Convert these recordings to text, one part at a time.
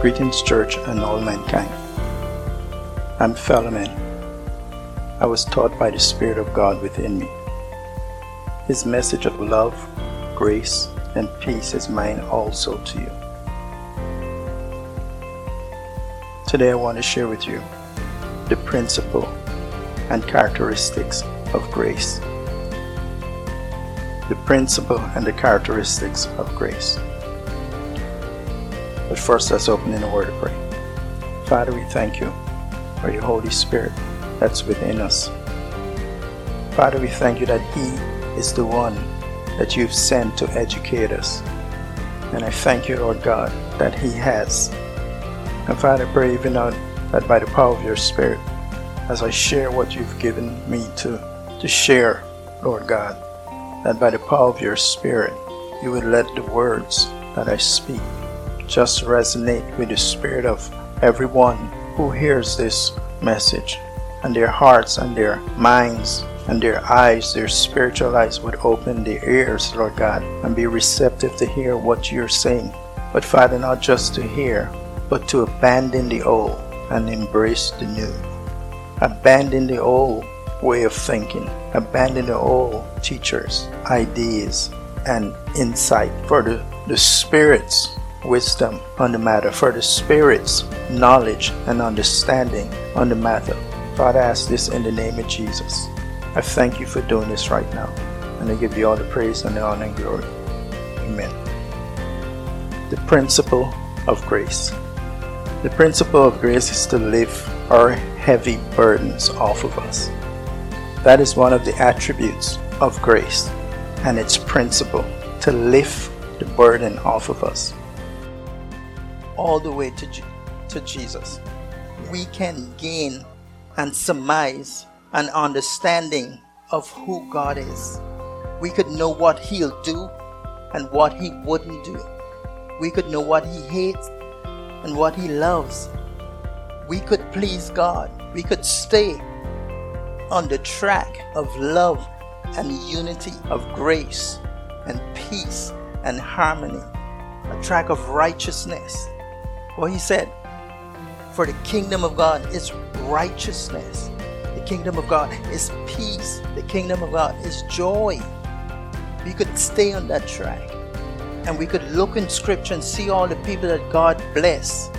Greetings, church, and all mankind. I'm Philemon. I was taught by the Spirit of God within me. His message of love, grace, and peace is mine also to you. Today, I want to share with you the principle and characteristics of grace. The principle and the characteristics of grace. But first, let's open in a word of prayer. Father, we thank you for your Holy Spirit that's within us. Father, we thank you that He is the one that you've sent to educate us. And I thank you, Lord God, that He has. And Father, I pray even now that by the power of your Spirit, as I share what you've given me to, to share, Lord God, that by the power of your Spirit, you would let the words that I speak just resonate with the spirit of everyone who hears this message, and their hearts and their minds and their eyes, their spiritual eyes would open their ears, Lord God, and be receptive to hear what you're saying. But Father, not just to hear, but to abandon the old and embrace the new. Abandon the old way of thinking, abandon the old teachers, ideas, and insight for the, the spirits wisdom on the matter, for the Spirit's knowledge and understanding on the matter. Father, I ask this in the name of Jesus. I thank you for doing this right now, and I give you all the praise and the honor and glory. Amen. The principle of grace. The principle of grace is to lift our heavy burdens off of us. That is one of the attributes of grace and its principle to lift the burden off of us all the way to, to Jesus, we can gain and surmise an understanding of who God is. We could know what He'll do and what He wouldn't do. We could know what He hates and what He loves. We could please God. We could stay on the track of love and unity, of grace and peace and harmony, a track of righteousness well, he said, For the kingdom of God is righteousness. The kingdom of God is peace. The kingdom of God is joy. We could stay on that track. And we could look in scripture and see all the people that God bless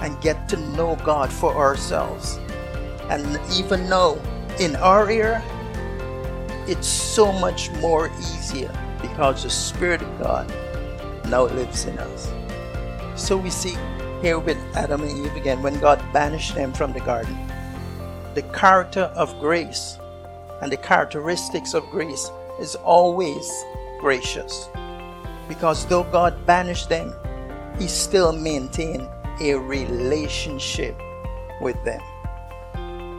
and get to know God for ourselves. And even know in our era, it's so much more easier because the Spirit of God now lives in us. So we see here with Adam and Eve again when God banished them from the garden. The character of grace and the characteristics of grace is always gracious. Because though God banished them, He still maintained a relationship with them.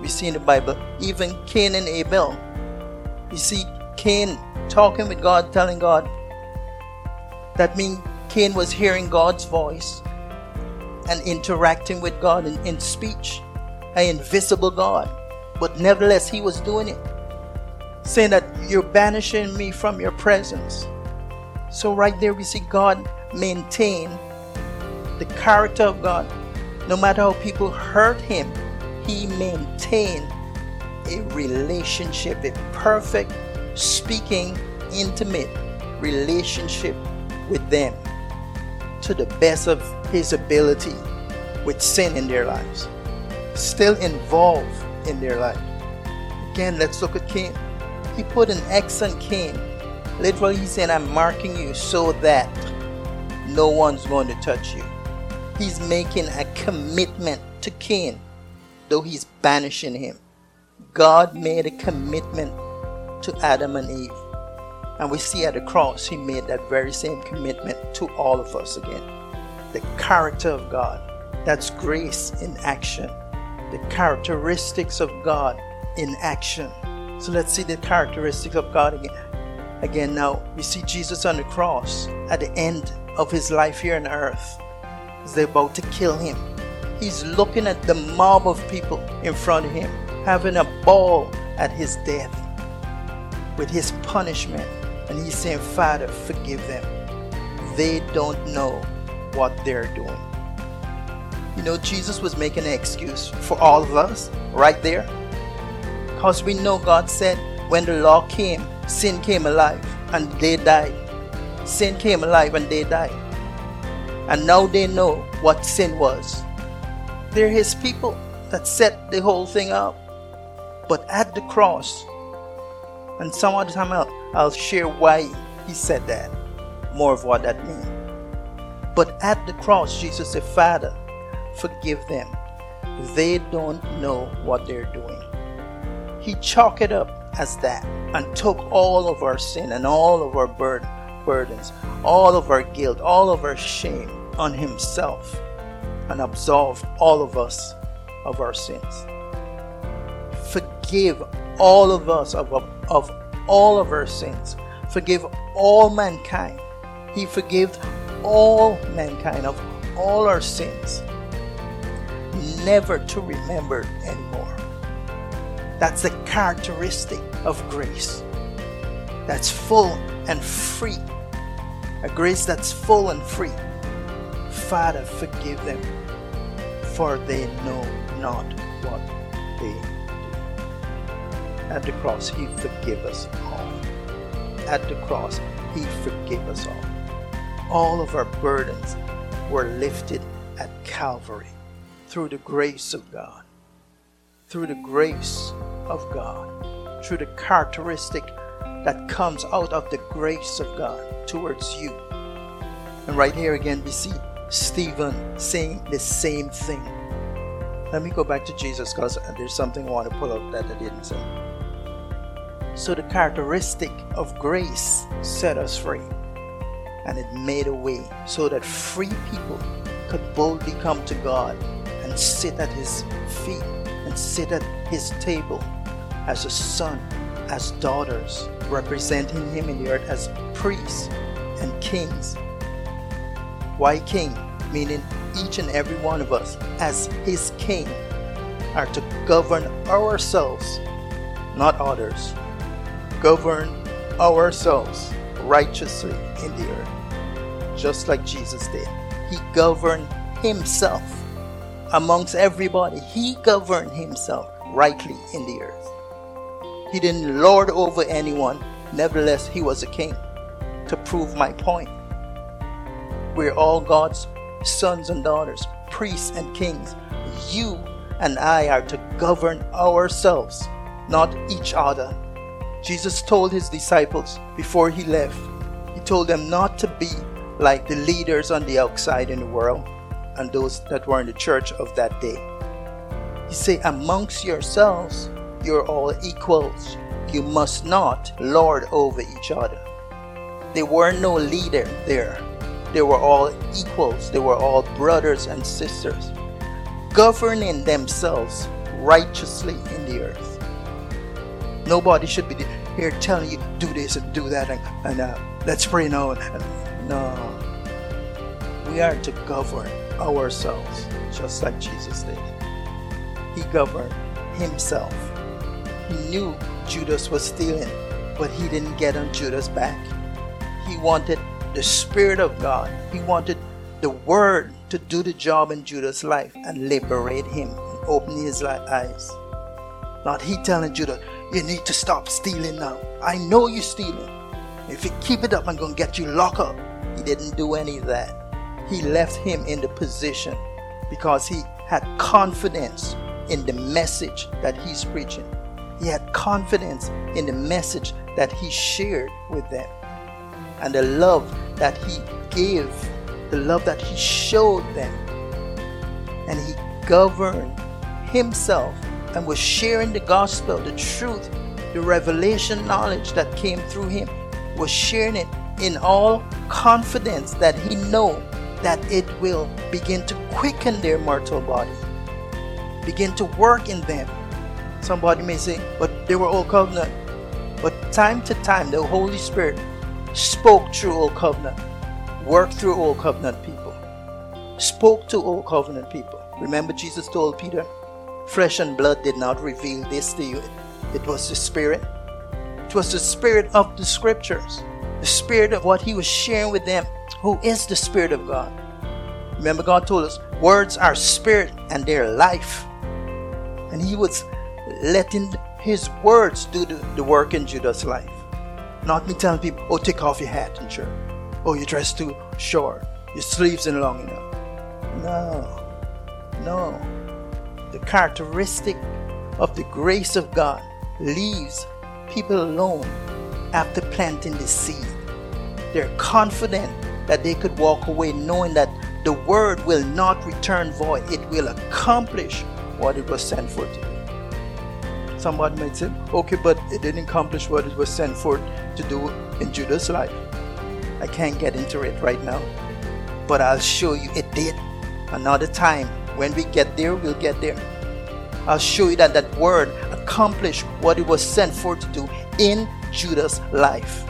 We see in the Bible, even Cain and Abel. You see Cain talking with God, telling God, that means Cain was hearing God's voice and interacting with God in, in speech, an invisible God. But nevertheless, he was doing it, saying that you're banishing me from your presence. So, right there, we see God maintain the character of God. No matter how people hurt him, he maintained a relationship, a perfect, speaking, intimate relationship with them to the best of his ability with sin in their lives, still involved in their life. Again, let's look at Cain. He put an X on Cain. Literally, he's saying, I'm marking you so that no one's going to touch you. He's making a commitment to Cain, though he's banishing him. God made a commitment to Adam and Eve. And we see at the cross, He made that very same commitment to all of us again. The character of God, that's grace in action. The characteristics of God in action. So let's see the characteristics of God again. Again, now we see Jesus on the cross at the end of his life here on earth they're about to kill him. He's looking at the mob of people in front of him, having a ball at his death with his punishment and he's saying, Father, forgive them. They don't know what they're doing. You know, Jesus was making an excuse for all of us right there. Because we know God said when the law came, sin came alive and they died. Sin came alive and they died. And now they know what sin was. They're His people that set the whole thing up. But at the cross, and some other time I'll, I'll share why He said that, more of what that means. But at the cross, Jesus said, Father, forgive them. They don't know what they're doing. He chalked it up as that and took all of our sin and all of our bur- burdens, all of our guilt, all of our shame on Himself and absolved all of us of our sins. Forgive all of us of, of, of all of our sins. Forgive all mankind. He forgave all mankind of all our sins. Never to remember anymore. That's the characteristic of grace. That's full and free. A grace that's full and free. Father, forgive them, for they know not what they do. At the cross, He forgave us all. At the cross, He forgave us all. All of our burdens were lifted at Calvary through the grace of God. Through the grace of God. Through the characteristic that comes out of the grace of God towards you. And right here again, we see Stephen saying the same thing. Let me go back to Jesus because there's something I want to pull up that I didn't say. So, the characteristic of grace set us free, and it made a way so that free people could boldly come to God and sit at His feet and sit at His table as a son, as daughters, representing Him in the earth as priests and kings why king? Meaning each and every one of us, as his king, are to govern ourselves, not others. Govern ourselves righteously in the earth, just like Jesus did. He governed himself amongst everybody. He governed himself rightly in the earth. He didn't lord over anyone, nevertheless, he was a king. To prove my point, we're all God's sons and daughters, priests and kings. You and I are to govern ourselves, not each other. Jesus told his disciples before he left, he told them not to be like the leaders on the outside in the world and those that were in the church of that day. He said, Amongst yourselves, you're all equals. You must not lord over each other. There were no leader there. They were all equals, they were all brothers and sisters, governing themselves righteously in the earth. Nobody should be here telling you, do this and do that, and, and uh, let's pray now. No. We are to govern ourselves just like Jesus did. He governed himself. He knew Judas was stealing, but he didn't get on Judas' back. He wanted the Spirit of God. He wanted the Word to do the job in Judas' life and liberate him and open his eyes. Not he telling Judah, you need to stop stealing now. I know you're stealing. If you keep it up, I'm going to get you locked up. He didn't do any of that. He left him in the position because he had confidence in the message that he's preaching. He had confidence in the message that he shared with them and the love that He gave, the love that He showed them. And He governed Himself and was sharing the gospel, the truth, the revelation knowledge that came through Him, was sharing it in all confidence that He know that it will begin to quicken their mortal body, begin to work in them. Somebody may say, but they were old covenant. But time to time, the Holy Spirit spoke through Old Covenant, worked through Old Covenant people, spoke to Old Covenant people. Remember, Jesus told Peter, Flesh and blood did not reveal this to you, it was the Spirit. It was the Spirit of the Scriptures, the Spirit of what He was sharing with them, who is the Spirit of God. Remember, God told us words are spirit and they're life. And He was letting His words do the, the work in Judas' life. Not me telling people, oh, take off your hat and shirt. Oh, you dress too short. Your sleeves ain't long enough. No. No. The characteristic of the grace of God leaves people alone after planting the seed. They're confident that they could walk away knowing that the word will not return void, it will accomplish what it was sent for to do. Somebody might say, okay, but it didn't accomplish what it was sent for to do in Judas' life. I can't get into it right now, but I'll show you it did. Another time, when we get there, we'll get there. I'll show you that that word accomplished what it was sent for to do in Judas' life.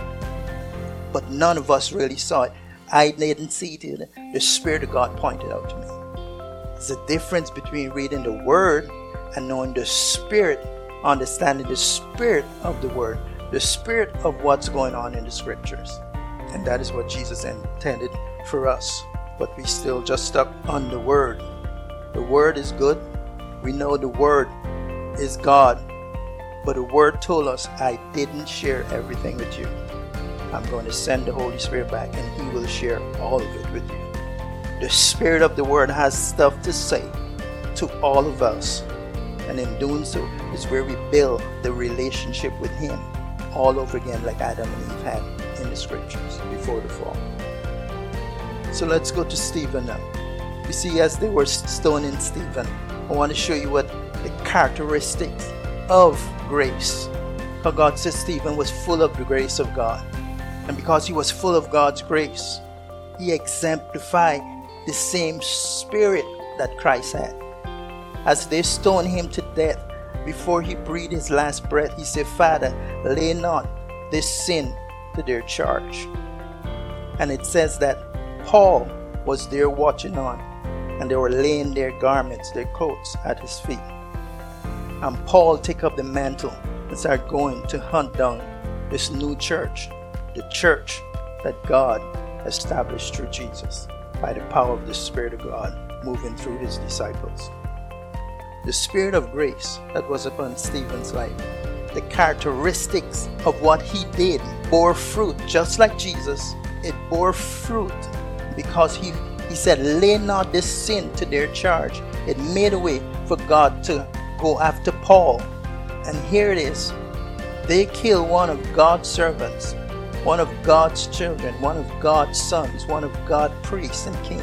But none of us really saw it. I didn't see it. The Spirit of God pointed out to me. There's a difference between reading the Word and knowing the Spirit, understanding the Spirit of the Word, the Spirit of what's going on in the Scriptures. And that is what Jesus intended for us. But we still just stuck on the Word. The Word is good. We know the Word is God. But the Word told us, I didn't share everything with you. I'm going to send the Holy Spirit back and He will share all of it with you. The Spirit of the Word has stuff to say to all of us. And in doing so is where we build the relationship with Him all over again, like Adam and Eve had in the scriptures before the fall. So let's go to Stephen now. You see, as they were stoning Stephen, I want to show you what the characteristics of grace. How God says Stephen was full of the grace of God. And because he was full of God's grace, he exemplified the same spirit that Christ had. As they stoned him to death, before he breathed his last breath, he said, Father, lay not this sin to their charge. And it says that Paul was there watching on, and they were laying their garments, their coats at his feet. And Paul took up the mantle and started going to hunt down this new church the church that God established through Jesus by the power of the Spirit of God moving through his disciples. The Spirit of grace that was upon Stephen's life, the characteristics of what he did bore fruit, just like Jesus. It bore fruit because he, he said, Lay not this sin to their charge. It made a way for God to go after Paul. And here it is. They kill one of God's servants one of God's children, one of God's sons, one of God's priests and king.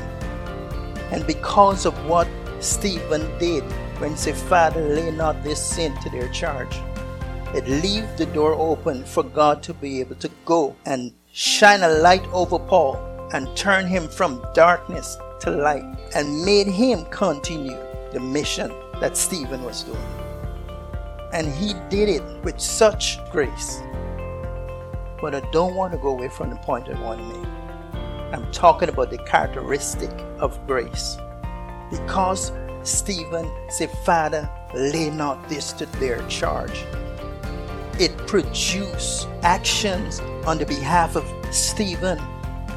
And because of what Stephen did when he said, Father, lay not this sin to their charge, it leaves the door open for God to be able to go and shine a light over Paul and turn him from darkness to light and made him continue the mission that Stephen was doing. And he did it with such grace but I don't want to go away from the point I want to make. I'm talking about the characteristic of grace. Because Stephen said, Father, lay not this to their charge. It produced actions on the behalf of Stephen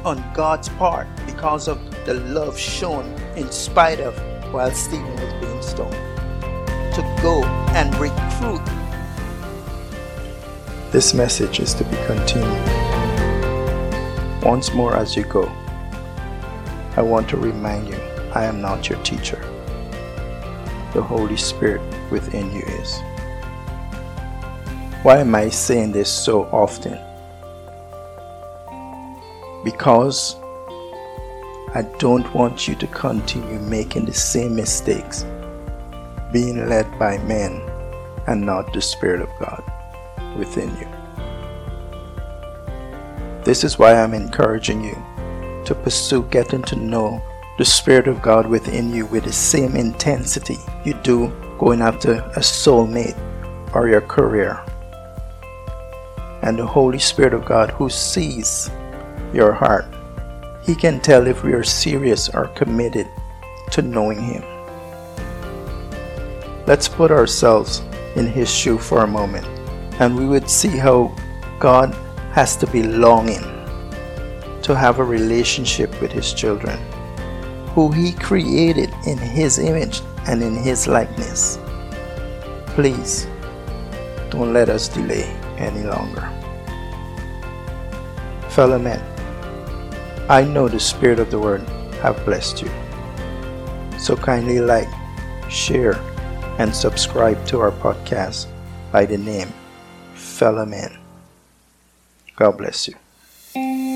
on God's part because of the love shown in spite of while Stephen was being stoned. To go and recruit this message is to be continued. Once more, as you go, I want to remind you I am not your teacher. The Holy Spirit within you is. Why am I saying this so often? Because I don't want you to continue making the same mistakes, being led by men and not the Spirit of God within you. This is why I'm encouraging you to pursue getting to know the Spirit of God within you with the same intensity you do going after a soulmate or your career. And the Holy Spirit of God who sees your heart, He can tell if we are serious or committed to knowing Him. Let's put ourselves in His shoe for a moment and we would see how God has to be longing to have a relationship with His children. who He created in His image and in His likeness. Please, don't let us delay any longer. Fellow men, I know the Spirit of the Word have blessed you. So kindly like, share, and subscribe to our podcast by the name Fellow Men. God bless you.